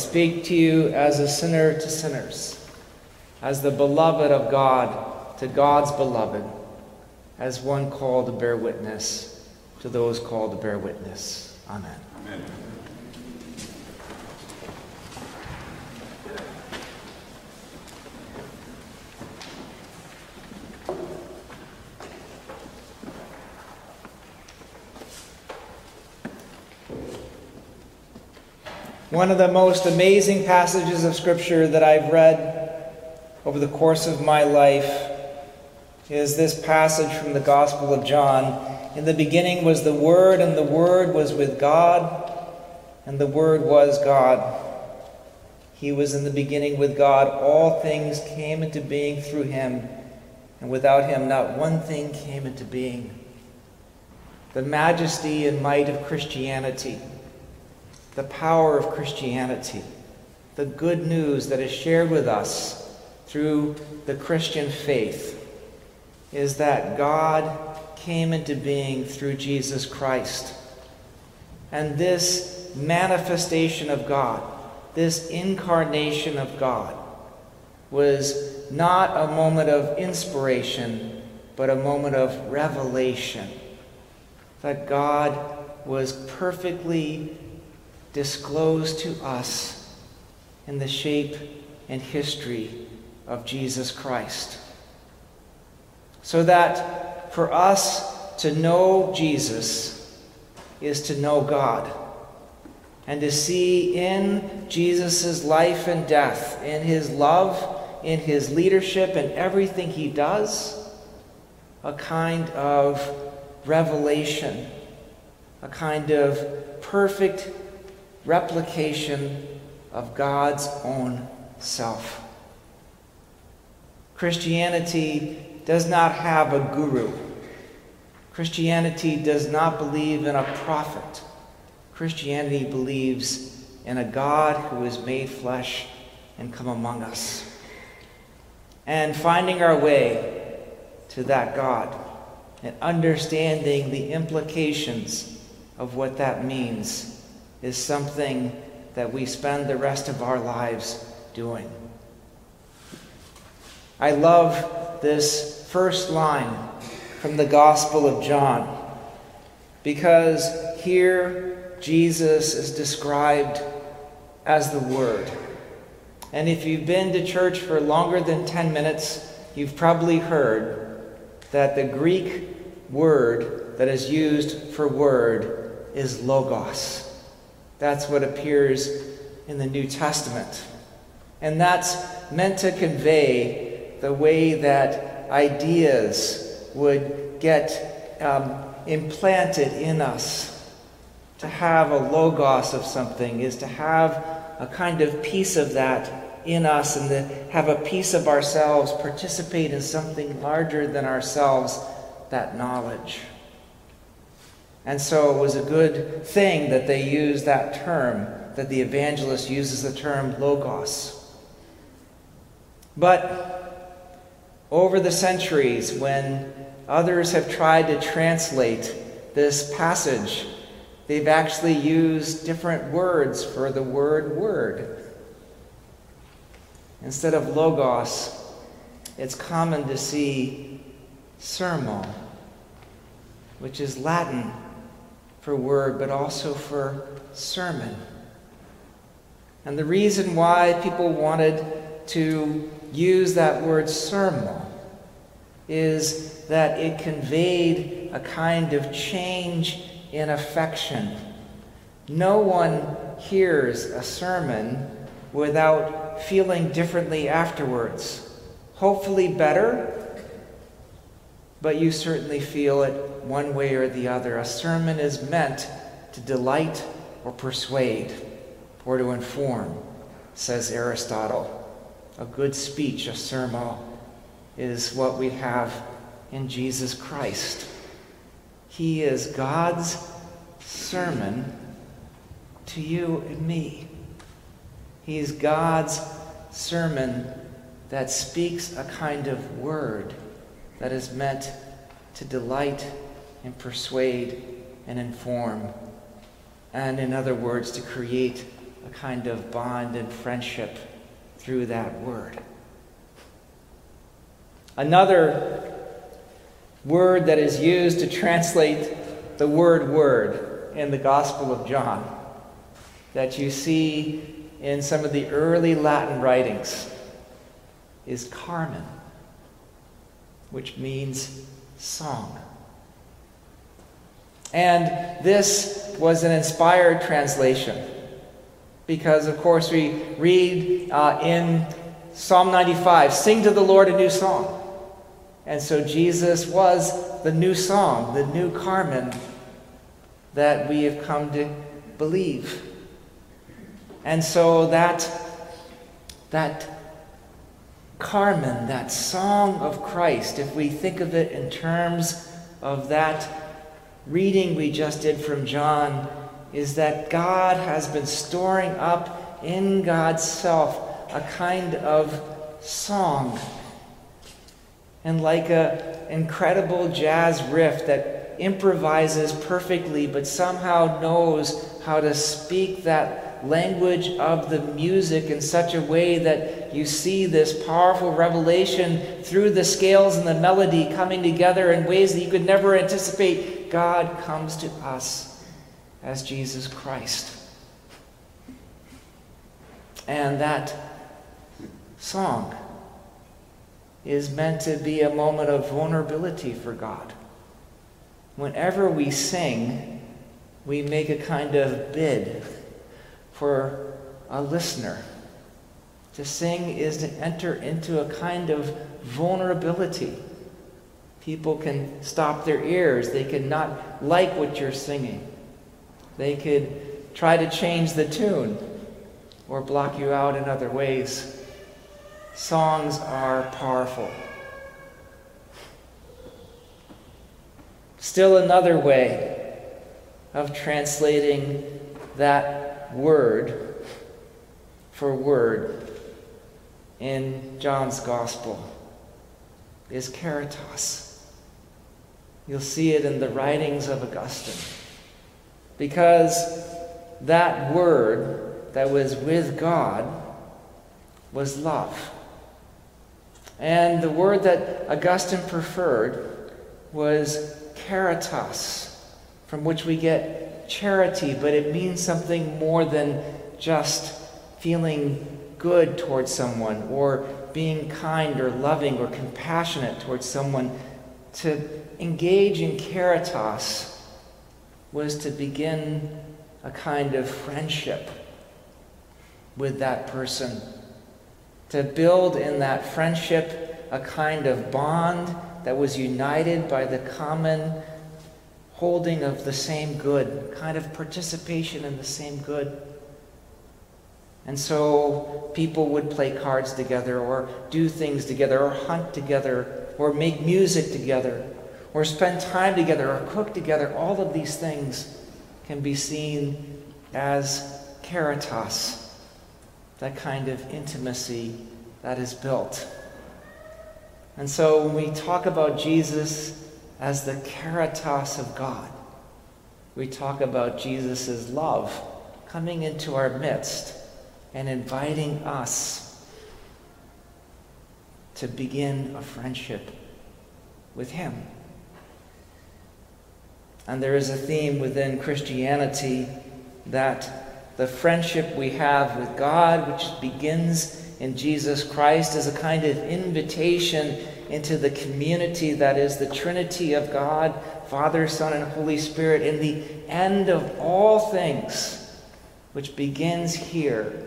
Speak to you as a sinner to sinners, as the beloved of God to God's beloved, as one called to bear witness to those called to bear witness. Amen. Amen. One of the most amazing passages of Scripture that I've read over the course of my life is this passage from the Gospel of John. In the beginning was the Word, and the Word was with God, and the Word was God. He was in the beginning with God. All things came into being through him, and without him, not one thing came into being. The majesty and might of Christianity the power of Christianity, the good news that is shared with us through the Christian faith, is that God came into being through Jesus Christ. And this manifestation of God, this incarnation of God, was not a moment of inspiration, but a moment of revelation. That God was perfectly disclosed to us in the shape and history of Jesus Christ. So that for us to know Jesus is to know God and to see in Jesus' life and death, in his love, in his leadership, and everything he does, a kind of revelation, a kind of perfect replication of God's own self. Christianity does not have a guru. Christianity does not believe in a prophet. Christianity believes in a God who is made flesh and come among us. And finding our way to that God and understanding the implications of what that means is something that we spend the rest of our lives doing. I love this first line from the Gospel of John because here Jesus is described as the Word. And if you've been to church for longer than 10 minutes, you've probably heard that the Greek word that is used for word is logos. That's what appears in the New Testament. And that's meant to convey the way that ideas would get um, implanted in us. To have a logos of something is to have a kind of piece of that in us and to have a piece of ourselves participate in something larger than ourselves, that knowledge. And so it was a good thing that they used that term, that the evangelist uses the term logos. But over the centuries, when others have tried to translate this passage, they've actually used different words for the word word. Instead of logos, it's common to see sermo, which is Latin for word, but also for sermon. And the reason why people wanted to use that word sermon is that it conveyed a kind of change in affection. No one hears a sermon without feeling differently afterwards. Hopefully, better, but you certainly feel it one way or the other. A sermon is meant to delight or persuade or to inform, says Aristotle. A good speech, a sermon, is what we have in Jesus Christ. He is God's sermon to you and me. He is God's sermon that speaks a kind of word that is meant to delight and persuade and inform. And in other words, to create a kind of bond and friendship through that word. Another word that is used to translate the word word in the Gospel of John that you see in some of the early Latin writings is Carmen, which means song. And this was an inspired translation because, of course, we read uh, in Psalm 95 Sing to the Lord a new song. And so Jesus was the new song, the new Carmen that we have come to believe. And so that, that Carmen, that song of Christ, if we think of it in terms of that reading we just did from John, is that God has been storing up in God's self a kind of song. And like an incredible jazz riff that improvises perfectly but somehow knows how to speak that language of the music in such a way that you see this powerful revelation through the scales and the melody coming together in ways that you could never anticipate. God comes to us as Jesus Christ. And that song is meant to be a moment of vulnerability for God. Whenever we sing, we make a kind of bid for a listener. To sing is to enter into a kind of vulnerability. People can stop their ears. They can not like what you're singing. They could try to change the tune or block you out in other ways. Songs are powerful. Still another way of translating that word for word in John's Gospel is caritas. You'll see it in the writings of Augustine. Because that word that was with God was love. And the word that Augustine preferred was caritas, from which we get charity, but it means something more than just feeling good towards someone or being kind or loving or compassionate towards someone. To engage in caritas was to begin a kind of friendship with that person. To build in that friendship a kind of bond that was united by the common holding of the same good, kind of participation in the same good. And so people would play cards together, or do things together, or hunt together, or make music together, or spend time together, or cook together. All of these things can be seen as caritas, that kind of intimacy that is built. And so when we talk about Jesus as the caritas of God. We talk about Jesus' love coming into our midst and inviting us to begin a friendship with Him. And there is a theme within Christianity that the friendship we have with God, which begins in Jesus Christ, is a kind of invitation into the community that is the Trinity of God, Father, Son, and Holy Spirit, in the end of all things, which begins here,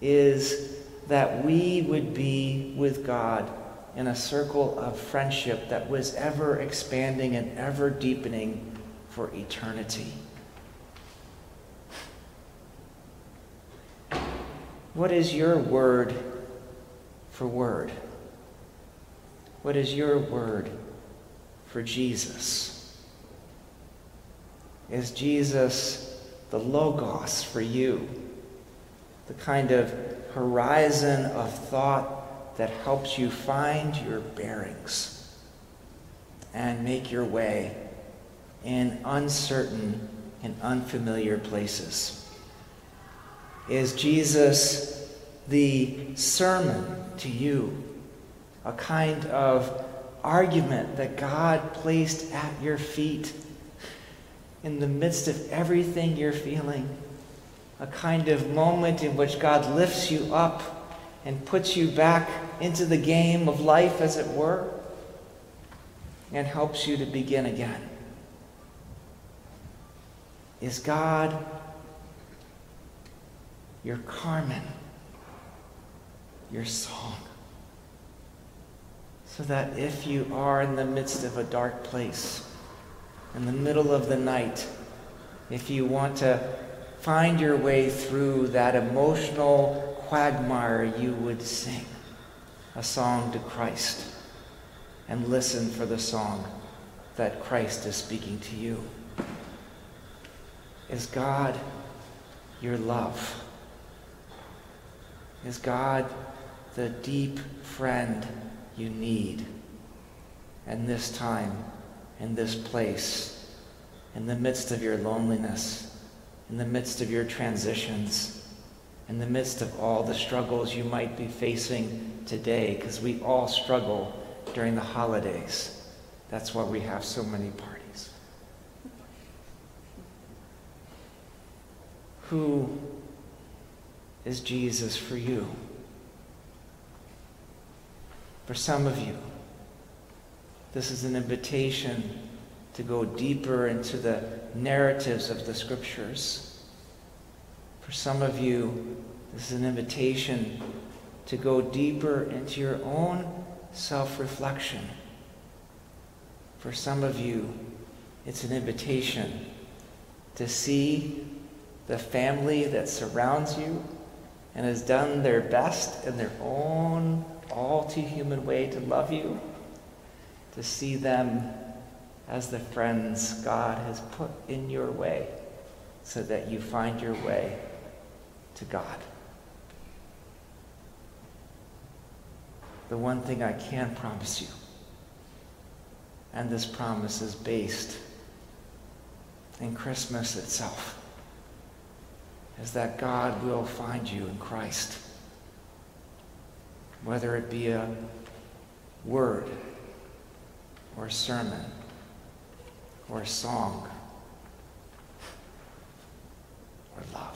is that we would be with God in a circle of friendship that was ever expanding and ever deepening for eternity. What is your word for word? What is your word for Jesus? Is Jesus the Logos for you? The kind of horizon of thought that helps you find your bearings and make your way in uncertain and unfamiliar places? Is Jesus the sermon to you? A kind of argument that God placed at your feet in the midst of everything you're feeling? A kind of moment in which God lifts you up and puts you back into the game of life, as it were, and helps you to begin again? Is God your Carmen, your song. So that if you are in the midst of a dark place, in the middle of the night, if you want to find your way through that emotional quagmire, you would sing a song to Christ and listen for the song that Christ is speaking to you. Is God your love? Is God the deep friend you need? And this time, in this place, in the midst of your loneliness, in the midst of your transitions, in the midst of all the struggles you might be facing today, because we all struggle during the holidays. That's why we have so many parties. Who is Jesus for you? For some of you, this is an invitation to go deeper into the narratives of the scriptures. For some of you, this is an invitation to go deeper into your own self reflection. For some of you, it's an invitation to see the family that surrounds you and has done their best in their own all too human way to love you, to see them as the friends God has put in your way so that you find your way to God. The one thing I can promise you, and this promise is based in Christmas itself is that God will find you in Christ. Whether it be a word or a sermon or a song or love.